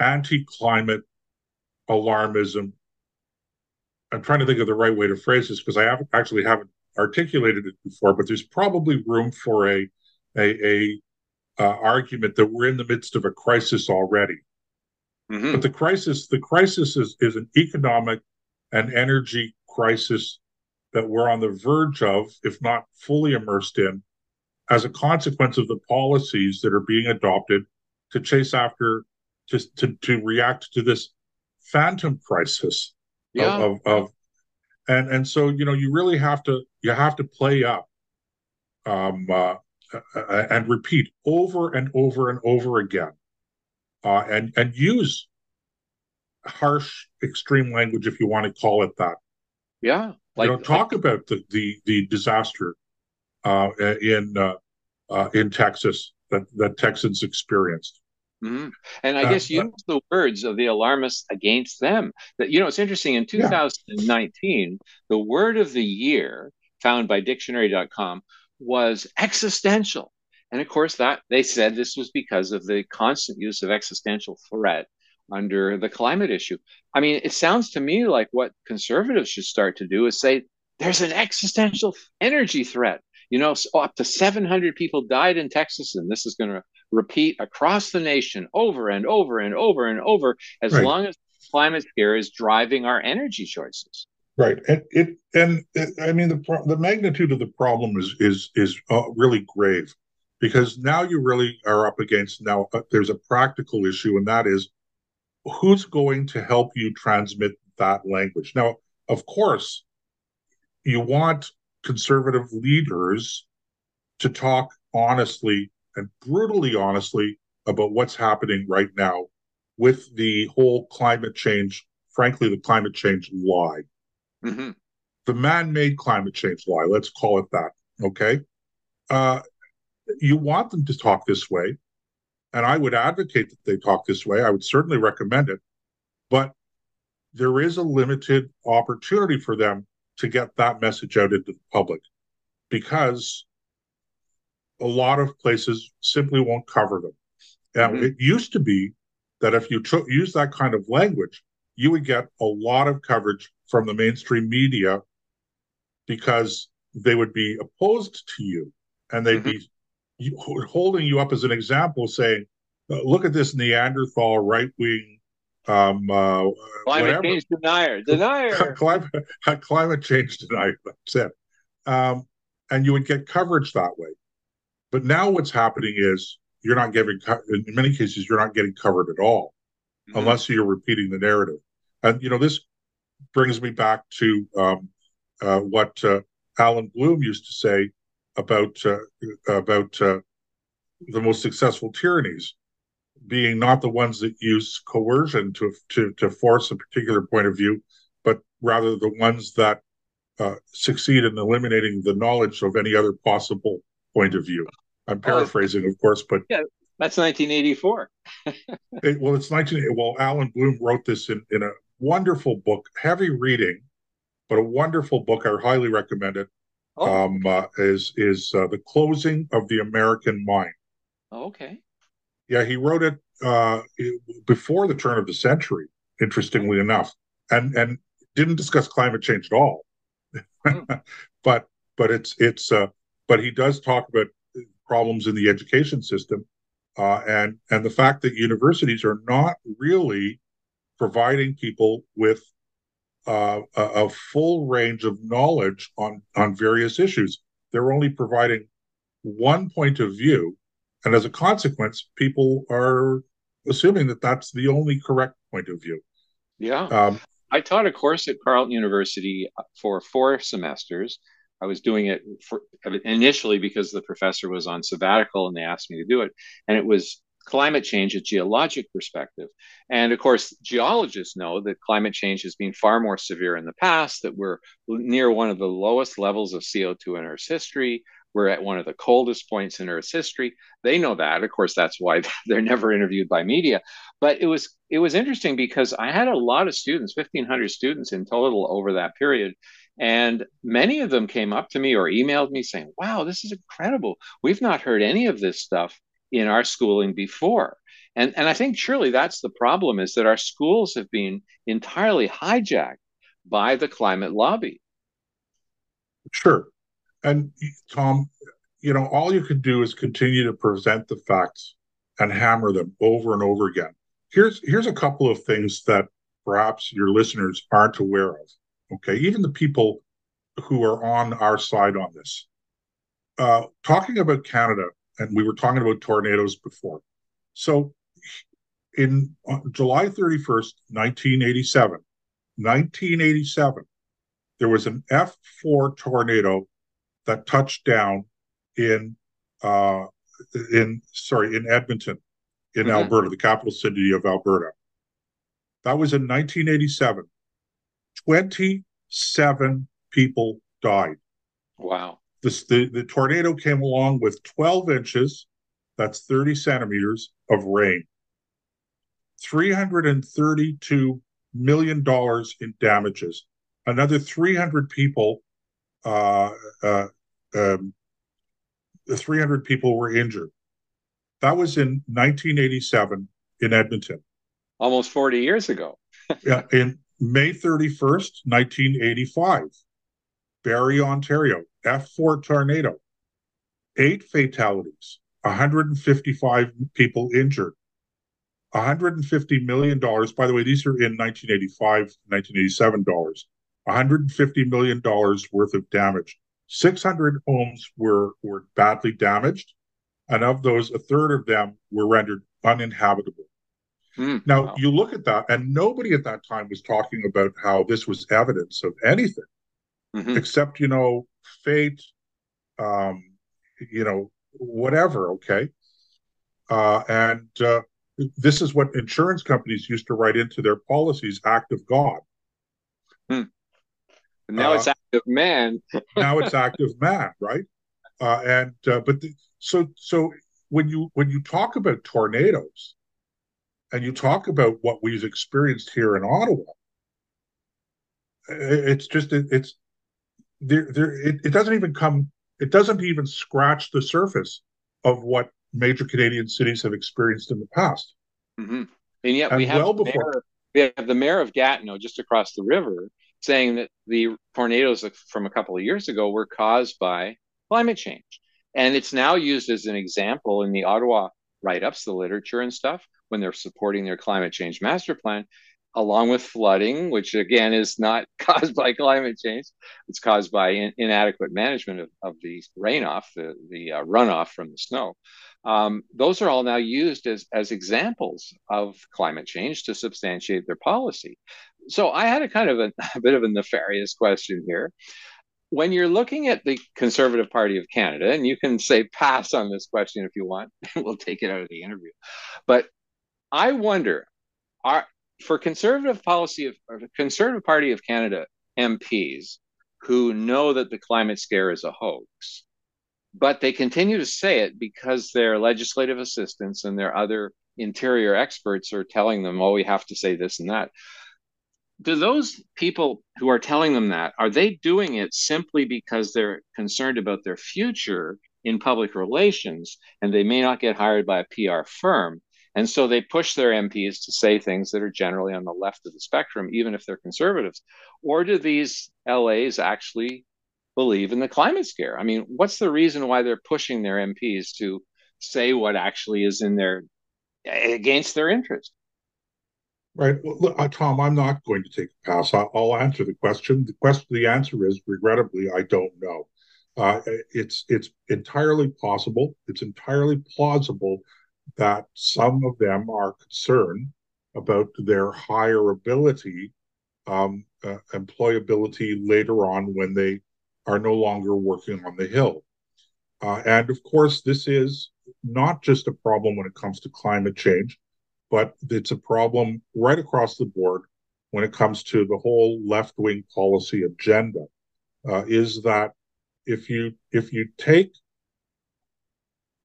Speaker 1: anti-climate alarmism. I'm trying to think of the right way to phrase this because I haven't actually haven't articulated it before, but there's probably room for a a, a uh, argument that we're in the midst of a crisis already. Mm-hmm. But the crisis, the crisis is is an economic and energy crisis that we're on the verge of, if not fully immersed in, as a consequence of the policies that are being adopted to chase after, to to, to react to this phantom crisis yeah. of, of, of and and so you know you really have to you have to play up um, uh, uh, and repeat over and over and over again uh, and and use harsh extreme language if you want to call it that.
Speaker 2: Yeah
Speaker 1: like you know, talk like, about the the, the disaster uh, in uh, uh, in texas that that texans experienced
Speaker 2: Mm-hmm. And I uh, guess use the words of the alarmists against them. That you know, it's interesting. In 2019, yeah. the word of the year found by dictionary.com was existential. And of course, that they said this was because of the constant use of existential threat under the climate issue. I mean, it sounds to me like what conservatives should start to do is say there's an existential energy threat. You know, so up to 700 people died in Texas, and this is going to repeat across the nation over and over and over and over as right. long as climate scare is driving our energy choices.
Speaker 1: Right, and it and it, I mean the the magnitude of the problem is is is uh, really grave because now you really are up against now uh, there's a practical issue and that is who's going to help you transmit that language. Now, of course, you want conservative leaders to talk honestly and brutally honestly about what's happening right now with the whole climate change, frankly, the climate change lie. Mm-hmm. The man made climate change lie, let's call it that. Okay. Uh, you want them to talk this way. And I would advocate that they talk this way. I would certainly recommend it. But there is a limited opportunity for them to get that message out into the public because a lot of places simply won't cover them. Now, mm-hmm. it used to be that if you took, use that kind of language, you would get a lot of coverage from the mainstream media because they would be opposed to you and they'd mm-hmm. be holding you up as an example, saying, look at this Neanderthal right wing um, uh,
Speaker 2: climate change denier, denier,
Speaker 1: climate, climate change denier. That's it. Um, and you would get coverage that way. But now what's happening is you're not getting, in many cases, you're not getting covered at all, mm-hmm. unless you're repeating the narrative. And you know, this brings me back to um, uh, what uh, Allan Bloom used to say about uh, about uh, the most successful tyrannies being not the ones that use coercion to to to force a particular point of view, but rather the ones that uh, succeed in eliminating the knowledge of any other possible point of view. I'm paraphrasing, of course, but
Speaker 2: yeah, that's 1984.
Speaker 1: it, well, it's 19. Well, Allan Bloom wrote this in in a wonderful book, heavy reading, but a wonderful book. I highly recommend it. Oh. Um, uh, is is uh, the closing of the American mind.
Speaker 2: Oh, okay.
Speaker 1: Yeah, he wrote it uh, before the turn of the century. Interestingly enough, and and didn't discuss climate change at all. Hmm. but but it's it's uh, but he does talk about problems in the education system, uh, and and the fact that universities are not really providing people with uh, a, a, full range of knowledge on on various issues. They're only providing one point of view, and as a consequence, people are assuming that that's the only correct point of view.
Speaker 2: Yeah. Um, I taught a course at Carleton University for four semesters. I was doing it for, initially because the professor was on sabbatical and they asked me to do it. And it was climate change, a geologic perspective. And of course, geologists know that climate change has been far more severe in the past, that we're near one of the lowest levels of CO2 in Earth's history. We're at one of the coldest points in Earth's history. They know that. Of course, that's why they're never interviewed by media. But it was it was interesting because I had a lot of students, 1,500 students in total over that period. And many of them came up to me or emailed me saying, Wow, this is incredible. We've not heard any of this stuff in our schooling before. And, and I think surely that's the problem is that our schools have been entirely hijacked by the climate lobby.
Speaker 1: Sure. And Tom, you know, all you can do is continue to present the facts and hammer them over and over again. Here's here's a couple of things that perhaps your listeners aren't aware of. Okay, even the people who are on our side on this. Uh, talking about Canada, and we were talking about tornadoes before. So in July 31st, 1987, 1987, there was an F4 tornado that touched down in uh, in sorry in Edmonton, in mm-hmm. Alberta, the capital city of Alberta. That was in 1987. 27 people died.
Speaker 2: Wow This,
Speaker 1: the, the tornado came along with 12 inches, that's 30 centimeters of rain, $332 million in damages. Another 300 people, uh, uh, um, 300 people were injured. That was in 1987 in Edmonton.
Speaker 2: Almost 40 years ago.
Speaker 1: yeah, in May 31st, 1985, Barrie, Ontario. F4 tornado, eight fatalities, 155 people injured, 150 million dollars. By the way, these are in 1985, 1987 dollars. 150 million dollars worth of damage. 600 homes were were badly damaged, and of those, a third of them were rendered uninhabitable. Mm, now wow. you look at that, and nobody at that time was talking about how this was evidence of anything, mm-hmm. except you know fate, um, you know, whatever. Okay. Uh, and uh, this is what insurance companies used to write into their policies act of God.
Speaker 2: Hmm. Now uh, it's man.
Speaker 1: now it's active man, right? Uh, and uh, but the, so so when you when you talk about tornadoes and you talk about what we've experienced here in Ottawa, it's just it, it's there there it, it doesn't even come it doesn't even scratch the surface of what major Canadian cities have experienced in the past.
Speaker 2: Mm-hmm. And yet and we have well before mayor, we have the mayor of Gatineau just across the river saying that the tornadoes from a couple of years ago were caused by climate change. And it's now used as an example in the Ottawa write-ups, the literature and stuff, when they're supporting their climate change master plan, along with flooding, which again is not caused by climate change. It's caused by in, inadequate management of, of the rainoff, the, the uh, runoff from the snow. Um, those are all now used as, as examples of climate change to substantiate their policy. So I had a kind of a, a bit of a nefarious question here. When you're looking at the Conservative Party of Canada, and you can say pass on this question if you want, we'll take it out of the interview. But I wonder, are for conservative policy of conservative party of canada mps who know that the climate scare is a hoax but they continue to say it because their legislative assistants and their other interior experts are telling them oh we have to say this and that do those people who are telling them that are they doing it simply because they're concerned about their future in public relations and they may not get hired by a pr firm and so they push their MPs to say things that are generally on the left of the spectrum, even if they're conservatives. Or do these LAs actually believe in the climate scare? I mean, what's the reason why they're pushing their MPs to say what actually is in their against their interest?
Speaker 1: Right, well, uh, Tom. I'm not going to take a pass. I'll, I'll, answer the question. The question, the answer is, regrettably, I don't know. Uh, it's it's entirely possible. It's entirely plausible that some of them are concerned about their hireability, um, uh, employability later on when they are no longer working on the Hill. Uh, and of course, this is not just a problem when it comes to climate change, but it's a problem right across the board when it comes to the whole left-wing policy agenda. Uh, is that if you if you take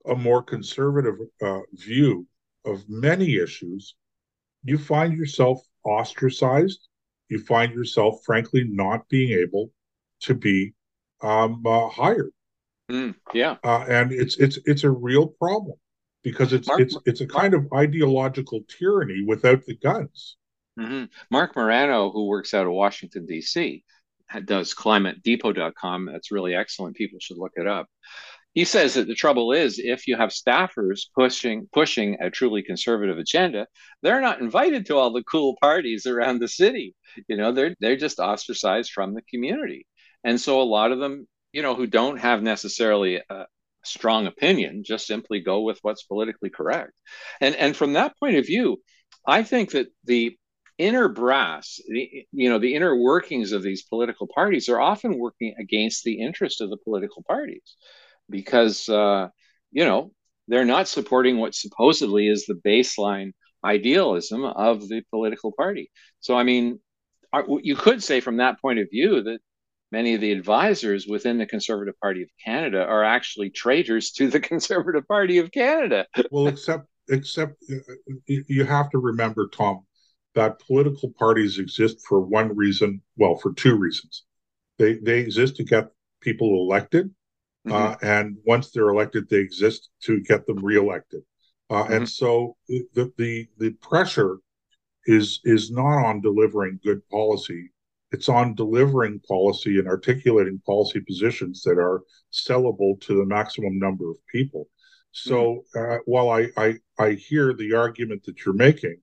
Speaker 1: a more conservative uh, view of many issues, you find yourself ostracized. You find yourself, frankly, not being able to be um, uh, hired.
Speaker 2: Mm, yeah,
Speaker 1: uh, and it's it's it's a real problem because it's Mark, it's it's a kind Mark, of ideological tyranny without the guns.
Speaker 2: Mm-hmm. Marc Morano, who works out of Washington D.C., does climatedepot.com. That's really excellent. People should look it up he says that the trouble is if you have staffers pushing pushing a truly conservative agenda they're not invited to all the cool parties around the city you know they're they're just ostracized from the community and so a lot of them you know who don't have necessarily a strong opinion just simply go with what's politically correct and and from that point of view i think that the inner brass the, you know the inner workings of these political parties are often working against the interest of the political parties because uh, you know they're not supporting what supposedly is the baseline idealism of the political party. So I mean, you could say from that point of view that many of the advisors within the Conservative Party of Canada are actually traitors to the Conservative Party of Canada.
Speaker 1: well, except except uh, you have to remember, Tom, that political parties exist for one reason. Well, for two reasons. They they exist to get people elected, Mm-hmm. Uh, and once they're elected, they exist to get them reelected. Uh, mm-hmm. And so the, the the pressure is is not on delivering good policy. It's on delivering policy and articulating policy positions that are sellable to the maximum number of people. So mm-hmm. uh, while I, I I hear the argument that you're making,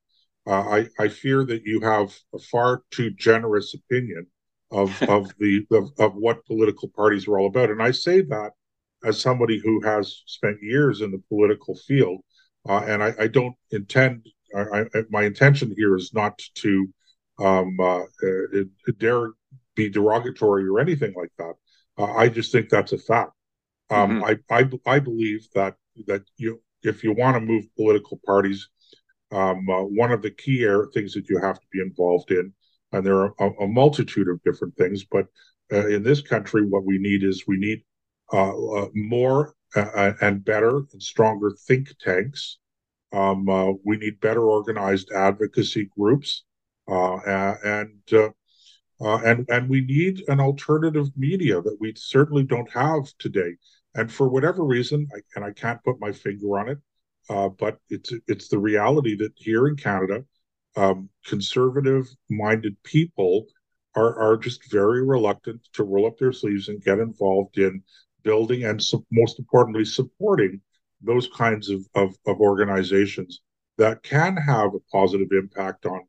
Speaker 1: uh, I I fear that you have a far too generous opinion of of the of, of what political parties are all about. And I say that as somebody who has spent years in the political field, uh, and I, I, don't intend. I, I, my intention here is not to um, uh, uh, dare be derogatory or anything like that. Uh, I just think that's a fact. Um, mm-hmm. I, I I believe that that you if you want to move political parties, um, uh, one of the key things that you have to be involved in and there are a, a multitude of different things. But uh, in this country, what we need is we need uh, uh, more uh, and better and stronger think tanks. Um, uh, we need better organized advocacy groups, Uh, and uh, uh, and and we need an alternative media that we certainly don't have today. And for whatever reason, I, and I can't put my finger on it, but it's it's the reality that here in Canada, um, conservative minded people are, are just very reluctant to roll up their sleeves and get involved in building and most importantly supporting those kinds of, of, of organizations that can have a positive impact on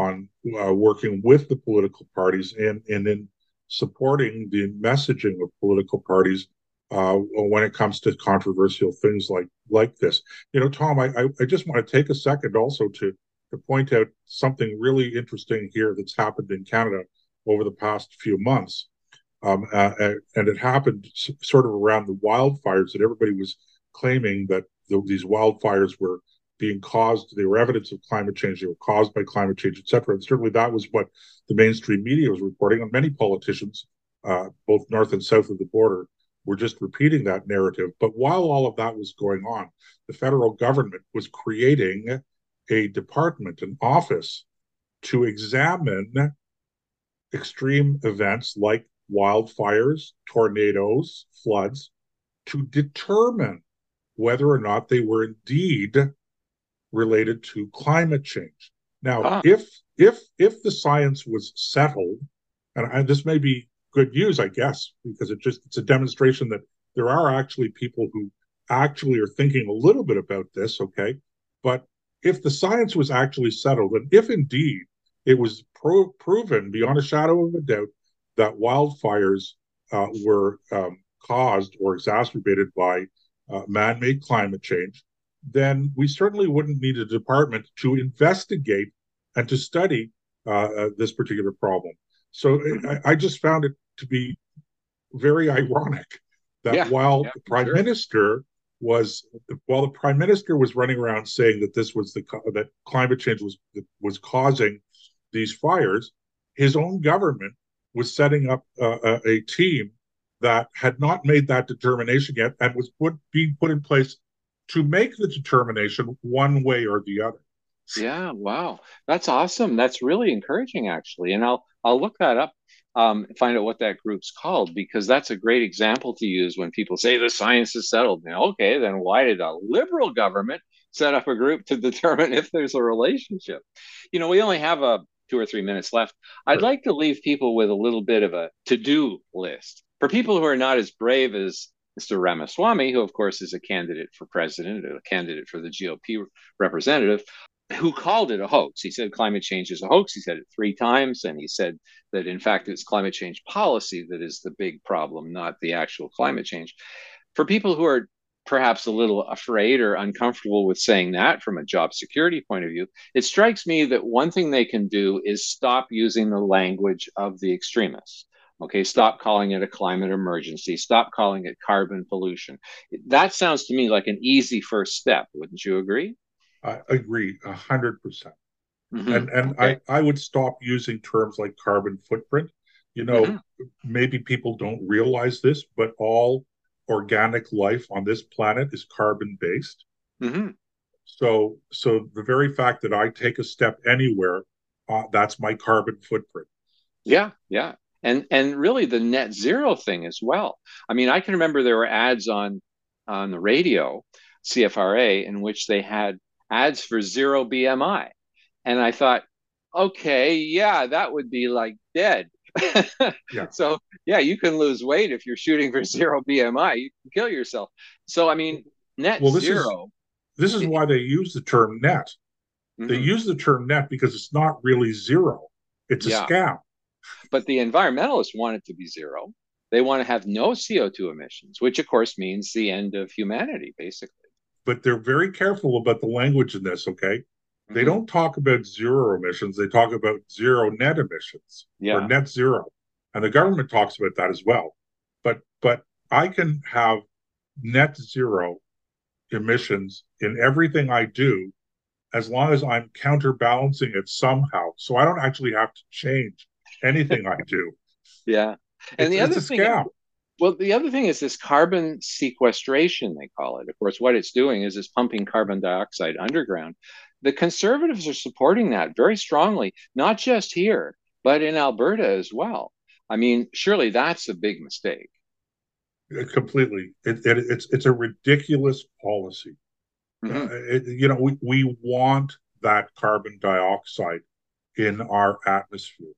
Speaker 1: on uh, working with the political parties and and in supporting the messaging of political parties uh, when it comes to controversial things like like this. You know, Tom, I, I just want to take a second also to to point out something really interesting here that's happened in Canada over the past few months. Um, uh, uh and it happened sort of around the wildfires that everybody was claiming that the, these wildfires were being caused, they were evidence of climate change, they were caused by climate change, et cetera. And certainly that was what the mainstream media was reporting. And many politicians, uh, both north and south of the border, were just repeating that narrative. But while all of that was going on, the federal government was creating a department, an office to examine extreme events like wildfires, tornadoes, floods, to determine whether or not they were indeed related to climate change. Now, ah. if if if the science was settled, and I, this may be good news, I guess, because it just it's a demonstration that there are actually people who actually are thinking a little bit about this. Okay, but if the science was actually settled, and if indeed it was pro- proven beyond a shadow of a doubt that wildfires uh, were um, caused or exacerbated by uh, man-made climate change, then we certainly wouldn't need a department to investigate and to study uh, uh this particular problem. So. I, I, just found it to be very ironic that yeah, while yeah, the prime sure. minister was while the prime minister was running around saying that this was the that climate change was was causing these fires, his own government was setting up uh, a team that had not made that determination yet and was put being put in place to make the determination one way or the other.
Speaker 2: Yeah, wow, that's awesome. That's really encouraging, actually. And I'll I'll look that up, um, find out what that group's called because that's a great example to use when people say the science is settled. Now, okay, then why did a liberal government set up a group to determine if there's a relationship? You know, we only have a two or three minutes left. I'd like to leave people with a little bit of a to-do list for people who are not as brave as Mr. Ramaswamy, who of course is a candidate for president, a candidate for the GOP representative, who called it a hoax. He said climate change is a hoax. He said it three times, and he said that in fact it's climate change policy that is the big problem, not the actual climate change. For people who are perhaps a little afraid or uncomfortable with saying that from a job security point of view, it strikes me that one thing they can do is stop using the language of the extremists. Okay, stop calling it a climate emergency. Stop calling it carbon pollution. That sounds to me like an easy first step. Wouldn't you agree?
Speaker 1: I agree a hundred percent. Mm-hmm. And and okay. I, I would stop using terms like carbon footprint. You know, mm-hmm. maybe people don't realize this, but all organic life on this planet is carbon based. Mm-hmm. So so the very fact that I take a step anywhere, uh, that's my carbon footprint.
Speaker 2: Yeah, yeah and and really the net zero thing as well. I mean, I can remember there were ads on on the radio, CFRA, in which they had ads for zero BMI, and I thought, okay, yeah, that would be like dead. yeah. So yeah, you can lose weight if you're shooting for zero BMI. You can kill yourself. So I mean, net well, this zero.
Speaker 1: Is, this is why they use the term net. Mm-hmm. They use the term net because it's not really zero. It's a yeah. scam.
Speaker 2: But the environmentalists want it to be zero. They want to have no CO2 emissions, which of course means the end of humanity, basically.
Speaker 1: But they're very careful about the language in this, okay? Mm-hmm. They don't talk about zero emissions, they talk about zero net emissions yeah. or net zero. And the government talks about that as well. But but I can have net zero emissions in everything I do as long as I'm counterbalancing it somehow. So I don't actually have to change anything I do.
Speaker 2: Yeah. And it's, the other thing, scam. well, the other thing is this carbon sequestration, they call it. Of course, what it's doing is it's pumping carbon dioxide underground. The conservatives are supporting that very strongly, not just here, but in Alberta as well. I mean, surely that's a big mistake.
Speaker 1: Completely. It, it, it's it's a ridiculous policy. Mm-hmm. Uh, it, you know, we, we want that carbon dioxide in our atmosphere.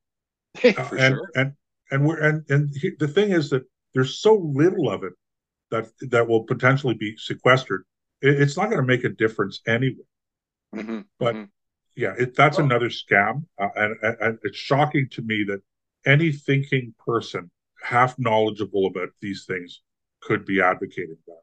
Speaker 2: Uh,
Speaker 1: and,
Speaker 2: sure.
Speaker 1: and and we're and and he, the thing is that there's so little of it that that will potentially be sequestered. It, it's not going to make a difference anyway. Mm-hmm. But mm-hmm. yeah, it, that's well, another scam, uh, and, and it's shocking to me that any thinking person, half knowledgeable about these things, could be advocating that.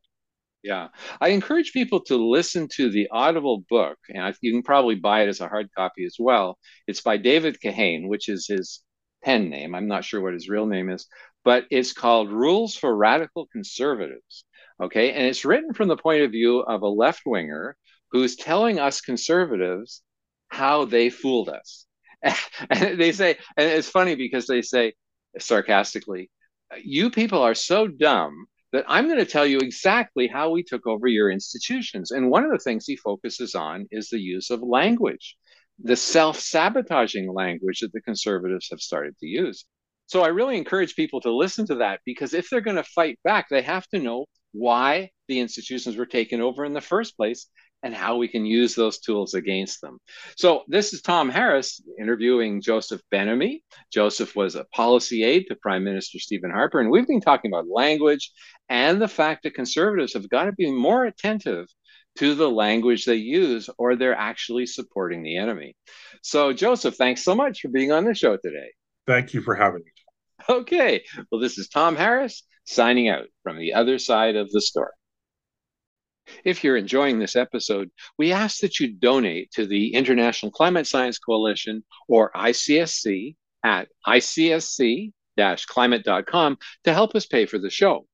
Speaker 2: Yeah, I encourage people to listen to the Audible book, and you can probably buy it as a hard copy as well. It's by David Kahane, which is his pen name. I'm not sure what his real name is, but it's called Rules for Radical Conservatives. Okay, and it's written from the point of view of a left winger who's telling us conservatives how they fooled us. and they say, and it's funny because they say sarcastically, you people are so dumb that I'm going to tell you exactly how we took over your institutions. And one of the things he focuses on is the use of language, the self sabotaging language that the conservatives have started to use. So I really encourage people to listen to that because if they're going to fight back, they have to know why the institutions were taken over in the first place and how we can use those tools against them. So this is Tom Harris interviewing Joseph Ben-Ami. Joseph was a policy aide to Prime Minister Stephen Harper, and we've been talking about language and the fact that conservatives have got to be more attentive to the language they use or they're actually supporting the enemy. So Joseph, thanks so much for being on the show today.
Speaker 1: Thank you for having me.
Speaker 2: Okay. Well, this is Tom Harris signing out from the other side of the story. If you're enjoying this episode, we ask that you donate to the International Climate Science Coalition or ICSC at icsc climate.com to help us pay for the show.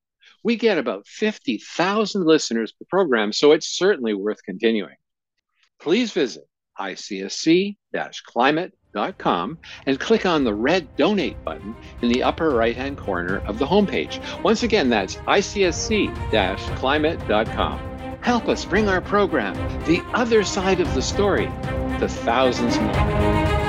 Speaker 2: We get about 50,000 listeners per program, so it's certainly worth continuing. Please visit icsc climate.com and click on the red donate button in the upper right hand corner of the homepage. Once again, that's icsc climate.com. Help us bring our program, The Other Side of the Story, to thousands more.